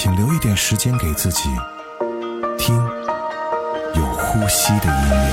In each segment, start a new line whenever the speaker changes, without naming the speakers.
请留一点时间给自己，听有呼吸的音乐。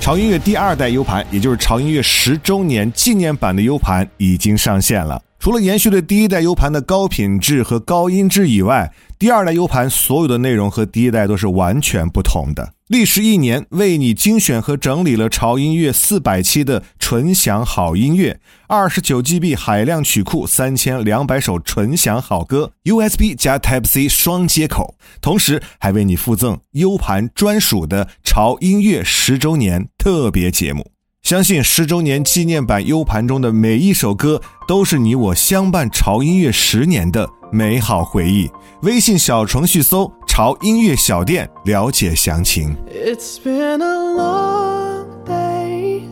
潮音乐第二代 U 盘，也就是潮音乐十周年纪念版的 U 盘已经上线了。除了延续了第一代 U 盘的高品质和高音质以外，第二代 U 盘所有的内容和第一代都是完全不同的。历时一年，为你精选和整理了潮音乐四百期的纯享好音乐，二十九 GB 海量曲库，三千两百首纯享好歌，USB 加 Type C 双接口，同时还为你附赠 U 盘专属的潮音乐十周年特别节目。相信十周年纪念版 U 盘中的每一首歌，都是你我相伴潮音乐十年的美好回忆。微信小程序搜“潮音乐小店”，了解详情。
It's been a long day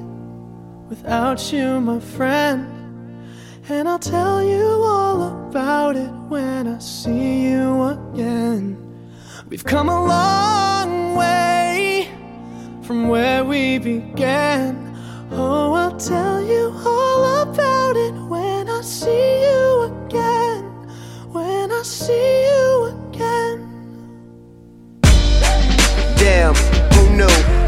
without you, my friend. And I'll tell you all about it when I see you again. We've come a long way from where we began. Oh, I'll tell you all about it when I see you again. When I see you again.
Damn?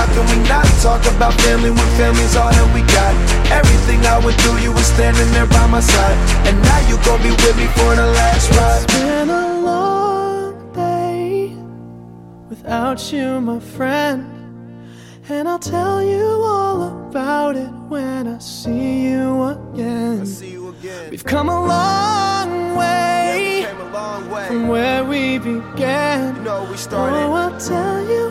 How can we not talk about family when family's all that we got? Everything I went through, you were standing there by my side. And now you gon' be with me for the last ride.
It's been a long day without you, my friend. And I'll tell you all about it when I see you again.
See you again.
We've come a long way
came a long way.
from where we began.
You know, we
Oh. I'll tell you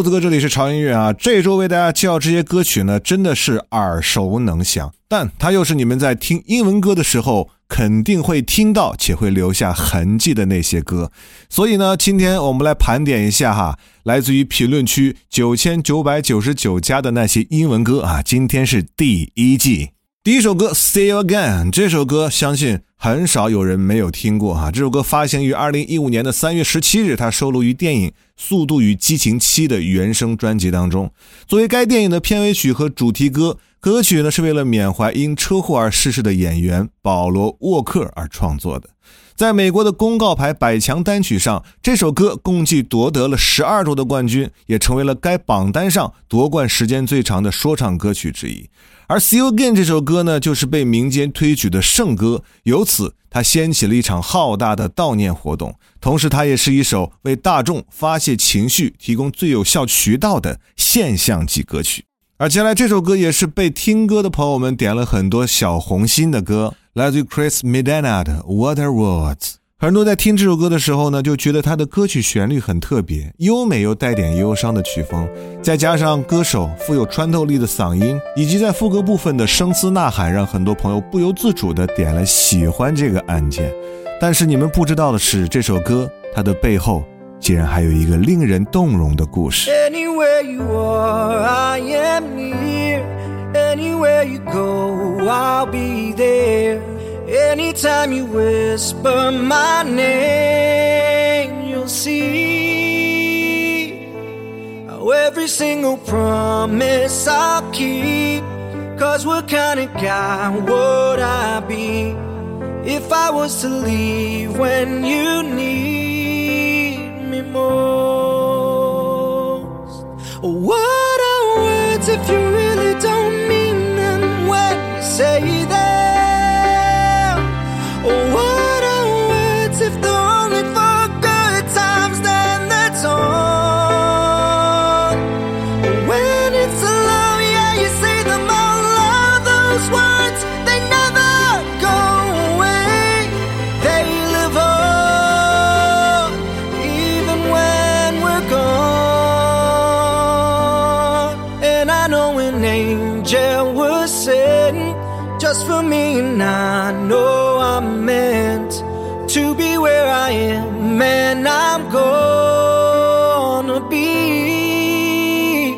兔子哥，这里是潮音乐啊。这周为大家介绍这些歌曲呢，真的是耳熟能详，但它又是你们在听英文歌的时候肯定会听到且会留下痕迹的那些歌。所以呢，今天我们来盘点一下哈，来自于评论区九千九百九十九家的那些英文歌啊。今天是第一季。第一首歌《See You Again》这首歌，相信很少有人没有听过哈。这首歌发行于二零一五年的三月十七日，它收录于电影《速度与激情七》的原声专辑当中，作为该电影的片尾曲和主题歌。歌曲呢是为了缅怀因车祸而逝世的演员保罗·沃克而创作的。在美国的公告牌百强单曲上，这首歌共计夺得了十二周的冠军，也成为了该榜单上夺冠时间最长的说唱歌曲之一。而《See You Again》这首歌呢，就是被民间推举的圣歌，由此它掀起了一场浩大的悼念活动。同时，它也是一首为大众发泄情绪提供最有效渠道的现象级歌曲。而接下来这首歌也是被听歌的朋友们点了很多小红心的歌，来自于 Chris Medina 的《Water Words》。很多在听这首歌的时候呢，就觉得它的歌曲旋律很特别，优美又带点忧伤的曲风，再加上歌手富有穿透力的嗓音，以及在副歌部分的声嘶呐喊，让很多朋友不由自主地点了喜欢这个按键。但是你们不知道的是，这首歌它的背后竟然还有一个令人动容的故事。
Anywhere you are, I am near. Anywhere you go, I'll be there. Anytime you whisper my name, you'll see how every single promise I'll keep. Cause what kind of guy would I be if I was to leave when you need me most? What are words if you really don't mean them when you say them? To be where I am, and I'm gonna be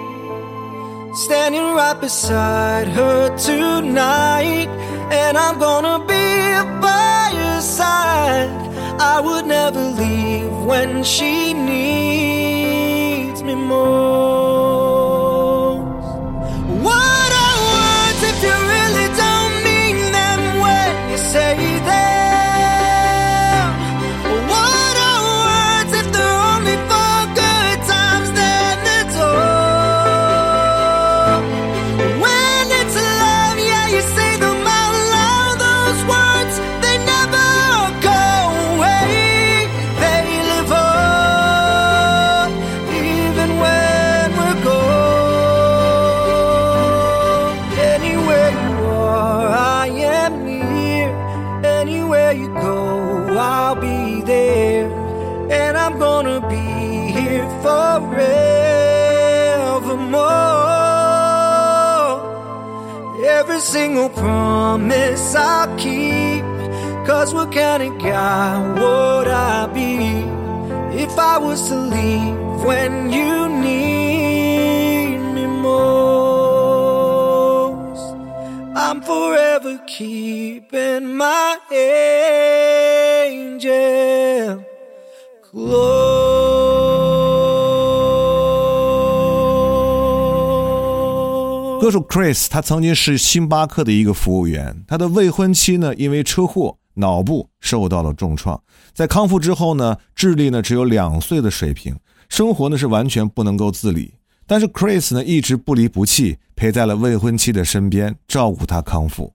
standing right beside her tonight, and I'm gonna be by her side. I would never leave when she needs me most. Single promise I'll keep. Cause what kind of guy would I be if I was to leave when you need me most? I'm forever keeping my angel close.
歌手 Chris，他曾经是星巴克的一个服务员，他的未婚妻呢因为车祸脑部受到了重创，在康复之后呢，智力呢只有两岁的水平，生活呢是完全不能够自理。但是 Chris 呢一直不离不弃，陪在了未婚妻的身边，照顾她康复。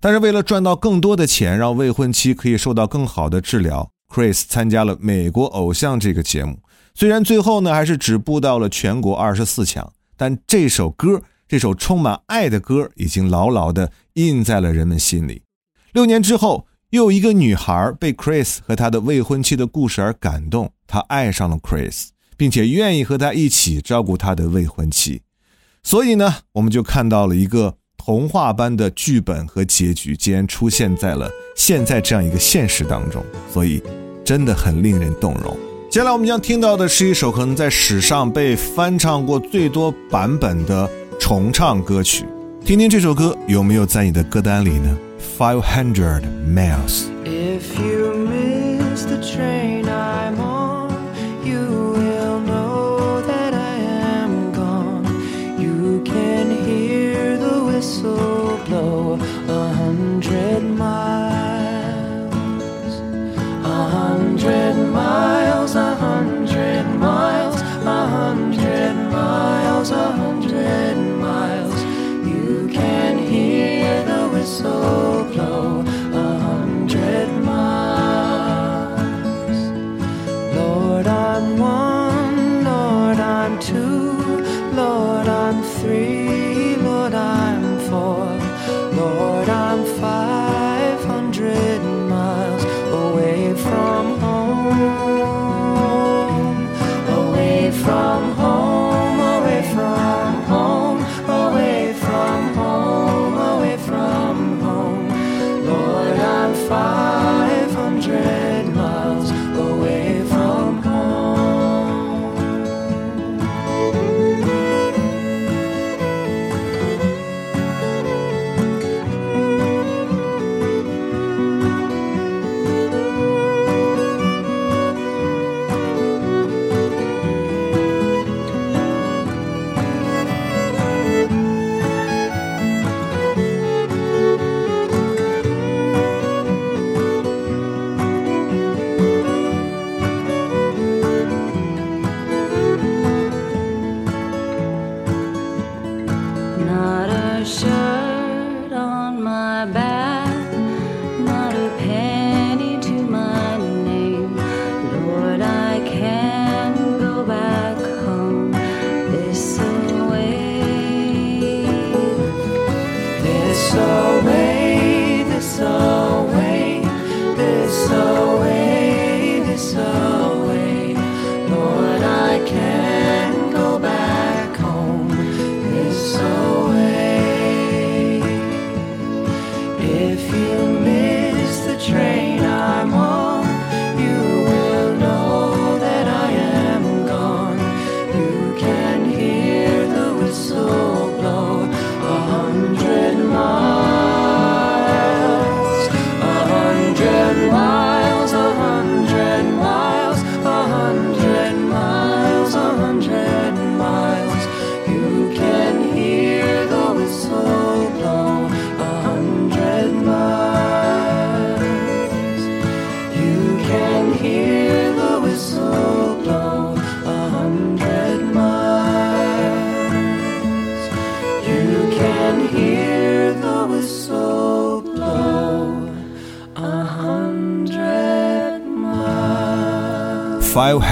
但是为了赚到更多的钱，让未婚妻可以受到更好的治疗，Chris 参加了《美国偶像》这个节目。虽然最后呢还是止步到了全国二十四强，但这首歌，这首充满爱的歌，已经牢牢地印在了人们心里。六年之后，又有一个女孩被 Chris 和他的未婚妻的故事而感动，她爱上了 Chris，并且愿意和他一起照顾他的未婚妻。所以呢，我们就看到了一个童话般的剧本和结局，竟然出现在了现在这样一个现实当中，所以真的很令人动容。接下来我们将听到的是一首可能在史上被翻唱过最多版本的重唱歌曲，听听这首歌有没有在你的歌单里呢？Five Hundred
Miles。If you miss the train I'm on, you will know that I am gone. You can hear the whistle blow a hundred miles. A hundred miles, soul.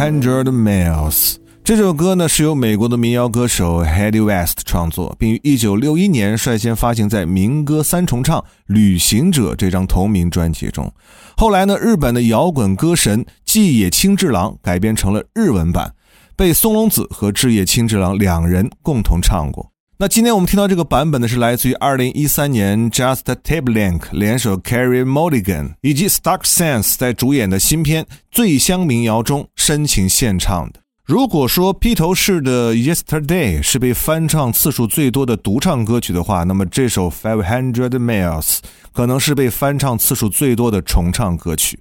Hundred Miles。
这首歌呢是由美国的民谣歌手 Hedy West 创作，并于1961年率先发行在民歌三重唱《旅行者》这张同名专辑中。后来呢，日本的摇滚歌神纪野清志郎改编成了日文版，被松隆子和志野清志郎两人共同唱过。那今天我们听到这个版本呢，是来自于2013年 Just Tape Link 联手 Carrie Mulligan 以及 Stark Sense 在主演的新片《醉乡民谣》中深情献唱的。如果说披头士的 Yesterday 是被翻唱次数最多的独唱歌曲的话，那么这首 Five Hundred Miles 可能是被翻唱次数最多的重唱歌曲。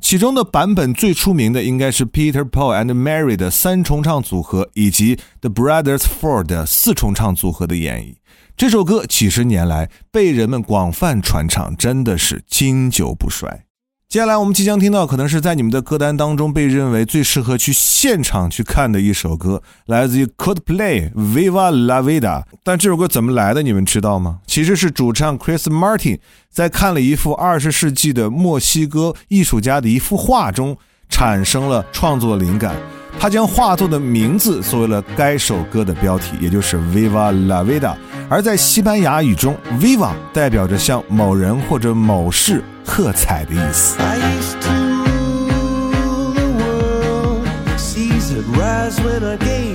其中的版本最出名的应该是 Peter Paul and Mary 的三重唱组合，以及 The Brothers Four 的四重唱组合的演绎。这首歌几十年来被人们广泛传唱，真的是经久不衰。接下来我们即将听到，可能是在你们的歌单当中被认为最适合去现场去看的一首歌，来自于 Coldplay《Viva La Vida》。但这首歌怎么来的，你们知道吗？其实是主唱 Chris Martin 在看了一幅二十世纪的墨西哥艺术家的一幅画中，产生了创作灵感他将画作的名字作为了该首歌的标题也就是 viva la vida 而在西班牙语中 viva 代表着向某人或者某事喝彩的意思。
I used to
rise with a game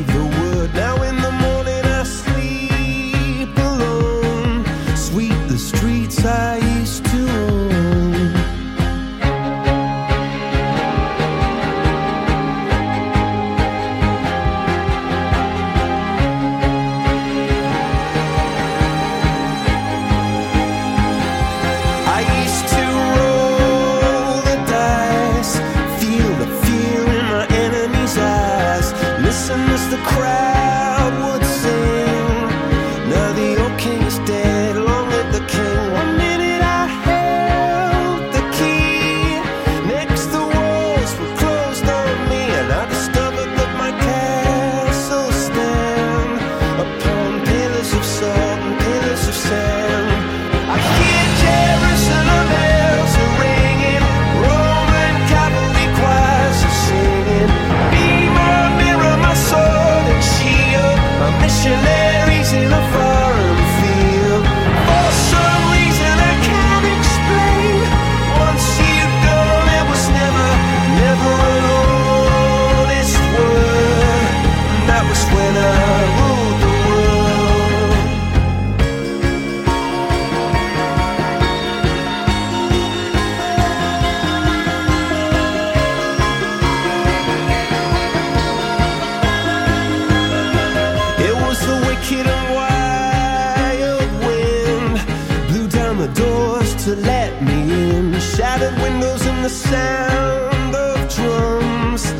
to let me in. Shattered windows and the sound of drums.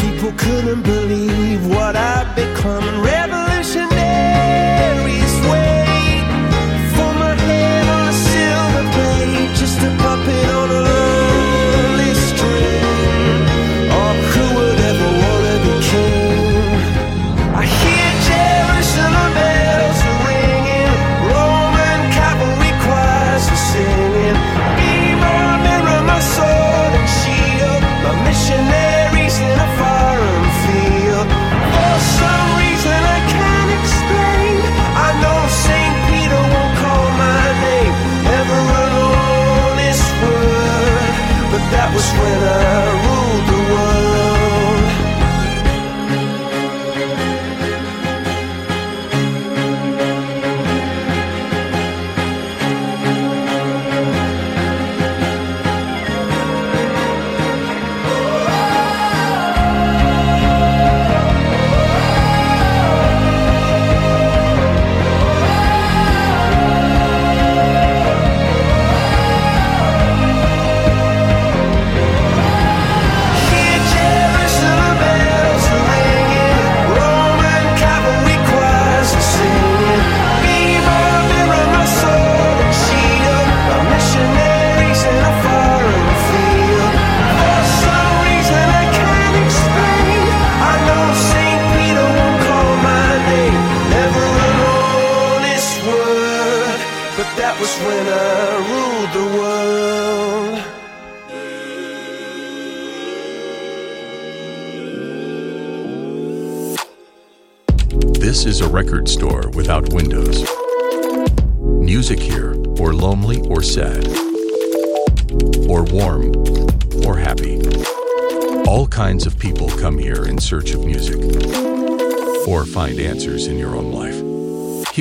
People couldn't believe what I'd become. And
revelation.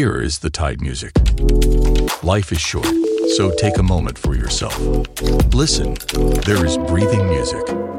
Here is the tide music. Life is short, so take a moment for yourself. Listen, there is breathing music.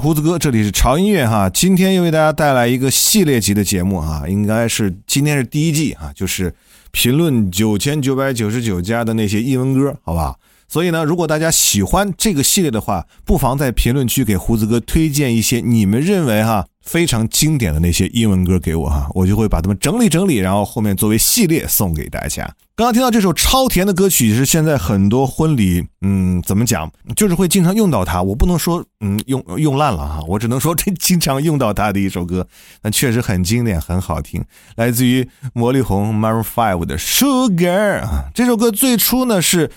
胡子哥，这里是潮音乐哈。今天又为大家带来一个系列级的节目啊，应该是今天是第一季啊，就是评论九千九百九十九家的那些英文歌，好不好？所以呢，如果大家喜欢这个系列的话，不妨在评论区给胡子哥推荐一些你们认为哈非常经典的那些英文歌给我哈，我就会把它们整理整理，然后后面作为系列送给大家。刚刚听到这首超甜的歌曲，是现在很多婚礼，嗯，怎么讲，就是会经常用到它。我不能说，嗯，用用烂了哈，我只能说这经常用到它的一首歌，那确实很经典，很好听，来自于魔力红 Maroon Five 的 Sugar 啊。这首歌最初呢是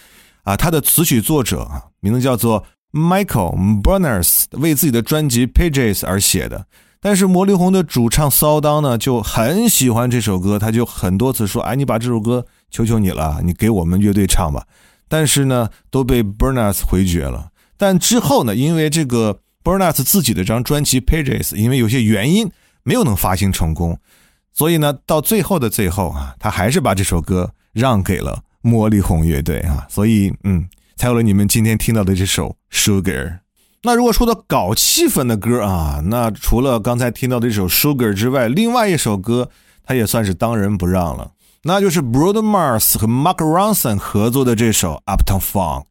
啊，它的词曲作者啊，名字叫做 Michael Burners，为自己的专辑 Pages 而写的。但是魔力红的主唱骚当呢就很喜欢这首歌，他就很多次说：“哎，你把这首歌求求你了，你给我们乐队唱吧。”但是呢，都被 Burns 回绝了。但之后呢，因为这个 Burns 自己的这张专辑 Pages，因为有些原因没有能发行成功，所以呢，到最后的最后啊，他还是把这首歌让给了魔力红乐队啊，所以嗯，才有了你们今天听到的这首 Sugar。那如果说到搞气氛的歌啊，那除了刚才听到的这首 Sugar 之外，另外一首歌它也算是当仁不让了，那就是 Bruno Mars 和 Mark Ronson 合作的这首 Uptown Funk。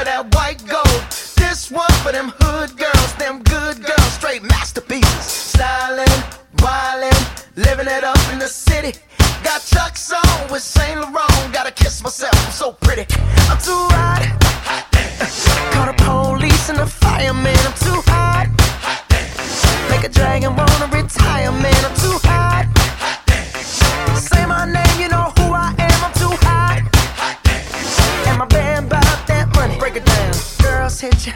For that white gold. This one for them hood girls, them good girls, straight masterpieces. Styling, wildin', living it up in the city. Got Chuck's on with Saint Laurent. Gotta kiss myself, I'm so pretty. I'm too hot. Call the police and the fireman. I'm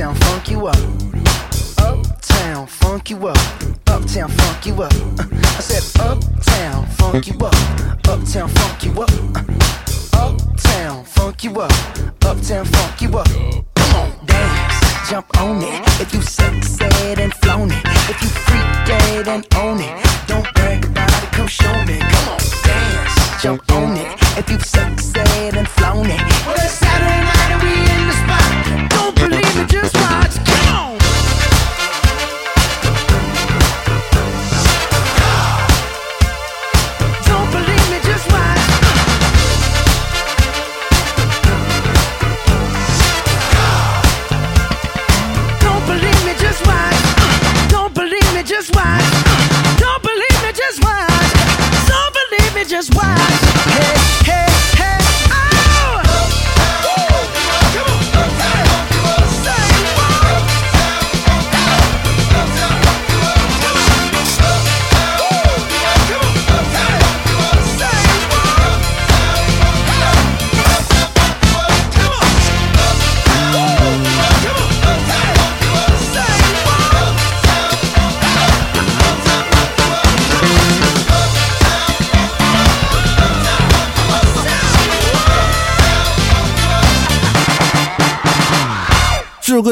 Uptown, funk you
up. Uptown, funk you up. Uptown, funk you up. Uh, I said, Uptown, funk you up. Uptown, funk you up. Uptown, funk you up. Uptown, funk you up. Come on, dance, jump on it. If you sexed and flown it, if you freak dead and own it, don't brag about it. Come show me. Come on, dance, jump on it. If you sexed and flown it,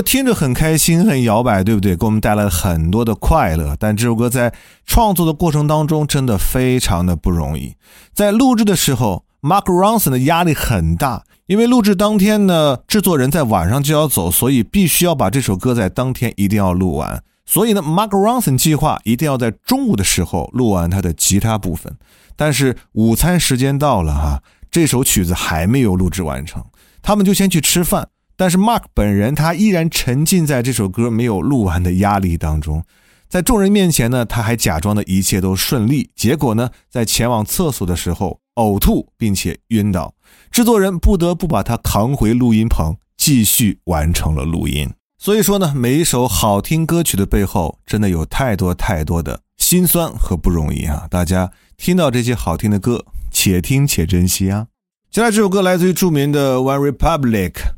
听着很开心、很摇摆，对不对？给我们带来了很多的快乐。但这首歌在创作的过程当中真的非常的不容易。在录制的时候，Mark Ronson 的压力很大，因为录制当天呢，制作人在晚上就要走，所以必须要把这首歌在当天一定要录完。所以呢，Mark Ronson 计划一定要在中午的时候录完他的吉他部分。但是午餐时间到了哈，这首曲子还没有录制完成，他们就先去吃饭。但是 Mark 本人他依然沉浸在这首歌没有录完的压力当中，在众人面前呢，他还假装的一切都顺利，结果呢，在前往厕所的时候呕吐并且晕倒，制作人不得不把他扛回录音棚，继续完成了录音。所以说呢，每一首好听歌曲的背后，真的有太多太多的辛酸和不容易啊！大家听到这些好听的歌，且听且珍惜啊！接下来这首歌来自于著名的 One Republic。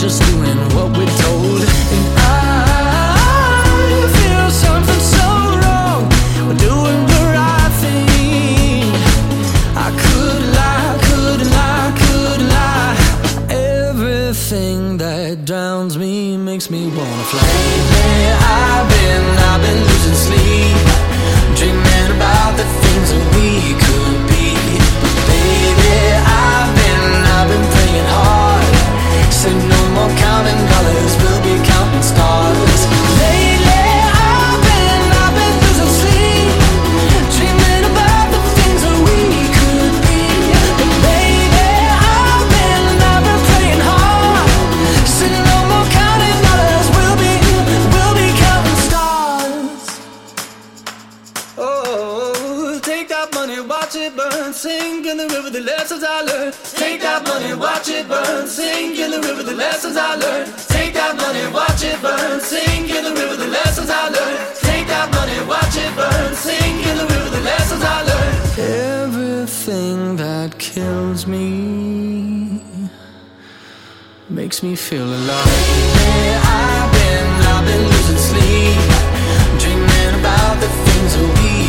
just doing makes me feel alive. Hey, I've been, I've been losing sleep, dreaming about the things that we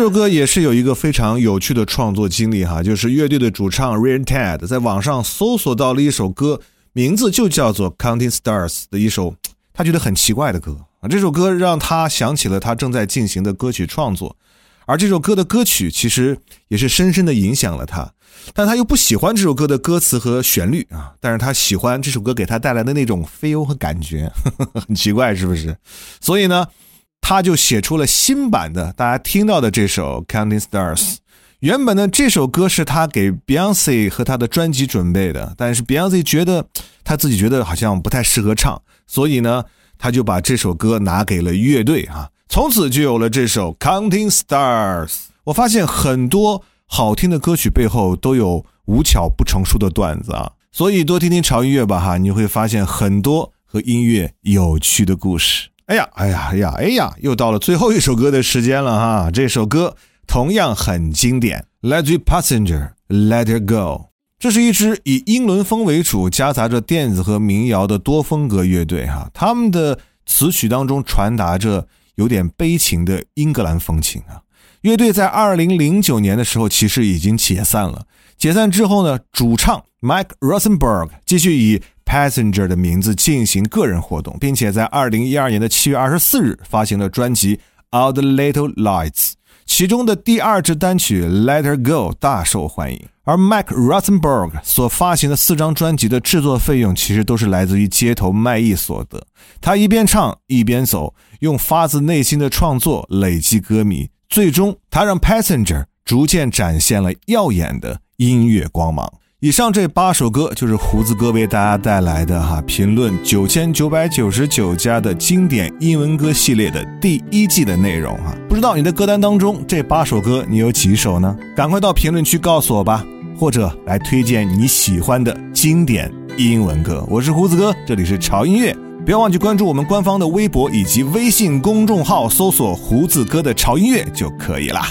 这首歌也是有一个非常有趣的创作经历哈，就是乐队的主唱 Ryan Ted 在网上搜索到了一首歌，名字就叫做《Counting Stars》的一首他觉得很奇怪的歌啊。这首歌让他想起了他正在进行的歌曲创作，而这首歌的歌曲其实也是深深的影响了他，但他又不喜欢这首歌的歌词和旋律啊，但是他喜欢这首歌给他带来的那种 feel 和感觉，很奇怪是不是？所以呢，他就写出了新版的大家听到的这首《Counting Stars》。原本呢，这首歌是他给 Beyonce 和他的专辑准备的，但是 Beyonce 觉得他自己觉得好像不太适合唱，所以呢，他就把这首歌拿给了乐队啊，从此就有了这首《Counting Stars》。我发现很多好听的歌曲背后都有无巧不成书的段子啊，所以多听听潮音乐吧哈，你会发现很多和音乐有趣的故事。哎呀，哎呀，哎呀，哎呀，又到了最后一首歌的时间了哈，这首歌。同样很经典，来自于 Passenger Let It Go。这是一支以英伦风为主，夹杂着电子和民谣的多风格乐队哈。他们的词曲当中传达着有点悲情的英格兰风情啊。乐队在2009年的时候其实已经解散了。解散之后呢，主唱 Mike Rosenberg 继续以 Passenger 的名字进行个人活动，并且在2012年的7月24日发行了专辑 All the Little Lights。其中的第二支单曲《Let Her Go》大受欢迎，而 Mike Rosenberg 所发行的四张专辑的制作费用，其实都是来自于街头卖艺所得。他一边唱一边走，用发自内心的创作累积歌迷，最终他让《Passenger》逐渐展现了耀眼的音乐光芒。以上这八首歌就是胡子哥为大家带来的哈评论九千九百九十九家的经典英文歌系列的第一季的内容哈，不知道你的歌单当中这八首歌你有几首呢？赶快到评论区告诉我吧，或者来推荐你喜欢的经典英文歌。我是胡子哥，这里是潮音乐，不要忘记关注我们官方的微博以及微信公众号，搜索胡子哥的潮音乐就可以啦。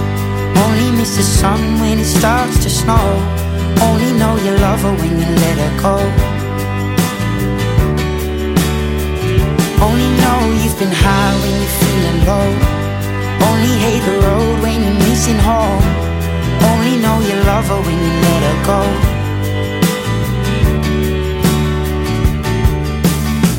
Only miss the sun when it starts to snow. Only know you love her when you let her go. Only know you've been high when you're feeling low. Only hate the road when you're missing home. Only know you love her when you let her go.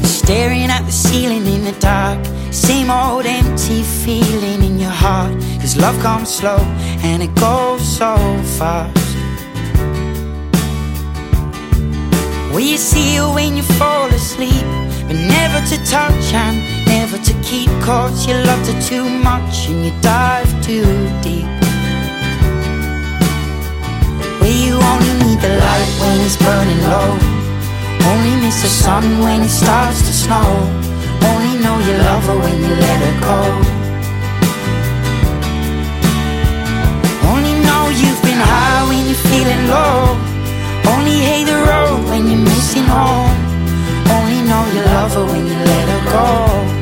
Staring at the ceiling in the dark. Same old empty feeling in your heart. Cause love comes slow and it goes so fast. Will you see you when you fall asleep? But never to touch and never to keep. Cause you loved her too much and you dive too deep. Where you only need the light when it's burning low. Only miss the sun when it starts to snow. Only know you love her when you let her go. Feeling low. Only hate the road when you're missing home. Only know you love her when you let her go.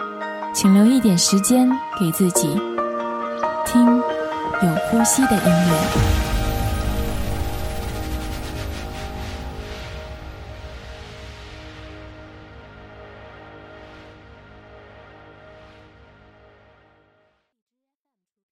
请留一点时间给自己，听有呼吸的音乐。